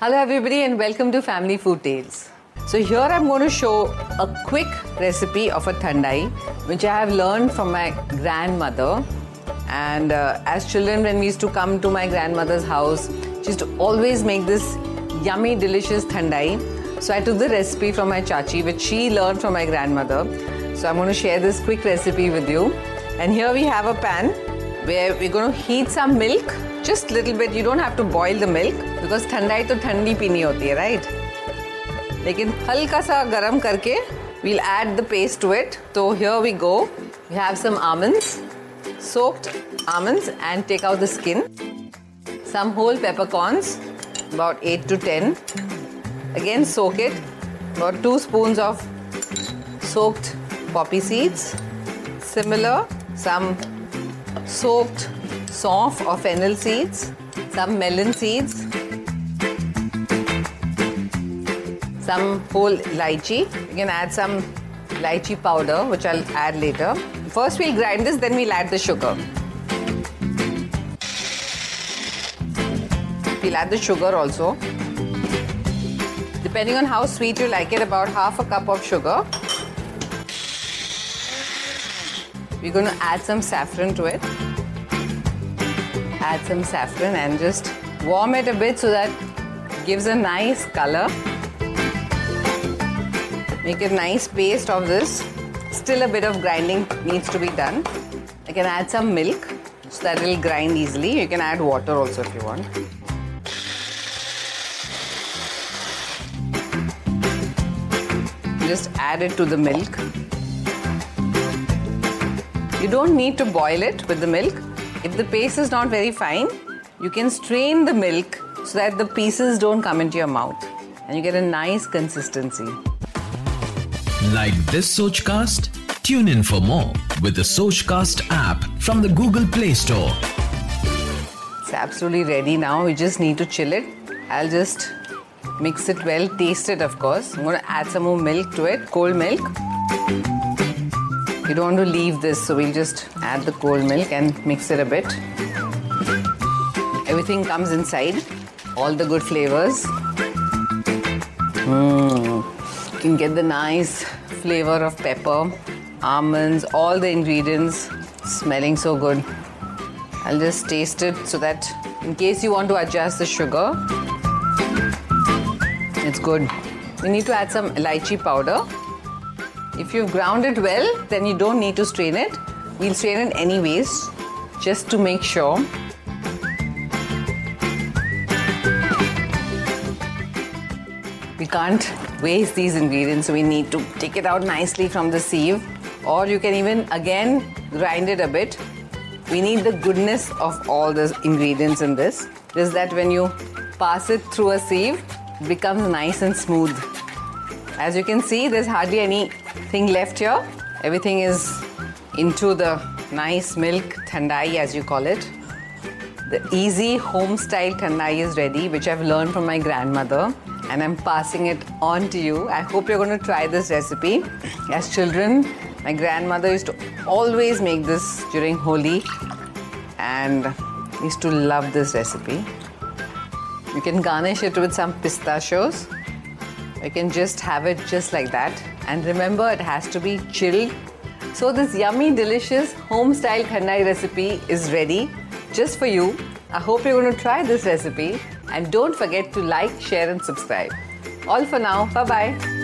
Hello everybody and welcome to Family Food Tales. So here I'm going to show a quick recipe of a thandai which I have learned from my grandmother and uh, as children when we used to come to my grandmother's house she used to always make this yummy delicious thandai. So I took the recipe from my chachi which she learned from my grandmother. So I'm going to share this quick recipe with you. And here we have a pan where we're going to heat some milk just little bit you don't have to boil the milk because ठंडाई तो ठंडी पीनी होती है right लेकिन हल्का सा गर्म करके we'll add the paste to it so here we go we have some almonds soaked almonds and take out the skin some whole peppercorns about 8 to 10 again soak it about 2 spoons of soaked poppy seeds similar some soaked saunf or fennel seeds, some melon seeds, some whole elaichi. You can add some elaichi powder, which I'll add later. First, we'll grind this, then we'll add the sugar. We'll add the sugar also. Depending on how sweet you like it, about half a cup of sugar. We're going to add some saffron to it add some saffron and just warm it a bit so that gives a nice color. Make a nice paste of this. Still a bit of grinding needs to be done. I can add some milk so that it will grind easily. You can add water also if you want. Just add it to the milk. You don't need to boil it with the milk if the paste is not very fine, you can strain the milk so that the pieces don't come into your mouth and you get a nice consistency. Like this Sochcast? Tune in for more with the Sochcast app from the Google Play Store. It's absolutely ready now. We just need to chill it. I'll just mix it well, taste it, of course. I'm going to add some more milk to it, cold milk. You don't want to leave this, so we'll just add the cold milk and mix it a bit. Everything comes inside, all the good flavors. Mm. You can get the nice flavor of pepper, almonds, all the ingredients smelling so good. I'll just taste it so that in case you want to adjust the sugar, it's good. We need to add some elaichi powder if you've ground it well, then you don't need to strain it. We'll strain it anyways, just to make sure. We can't waste these ingredients, so we need to take it out nicely from the sieve. Or you can even again grind it a bit. We need the goodness of all the ingredients in this. Is that when you pass it through a sieve, it becomes nice and smooth. As you can see, there's hardly anything left here. Everything is into the nice milk thandai, as you call it. The easy home style thandai is ready, which I've learned from my grandmother, and I'm passing it on to you. I hope you're going to try this recipe. As children, my grandmother used to always make this during Holi, and used to love this recipe. You can garnish it with some pistachios you can just have it just like that. And remember, it has to be chilled. So, this yummy, delicious home style thandai recipe is ready just for you. I hope you're going to try this recipe. And don't forget to like, share, and subscribe. All for now. Bye bye.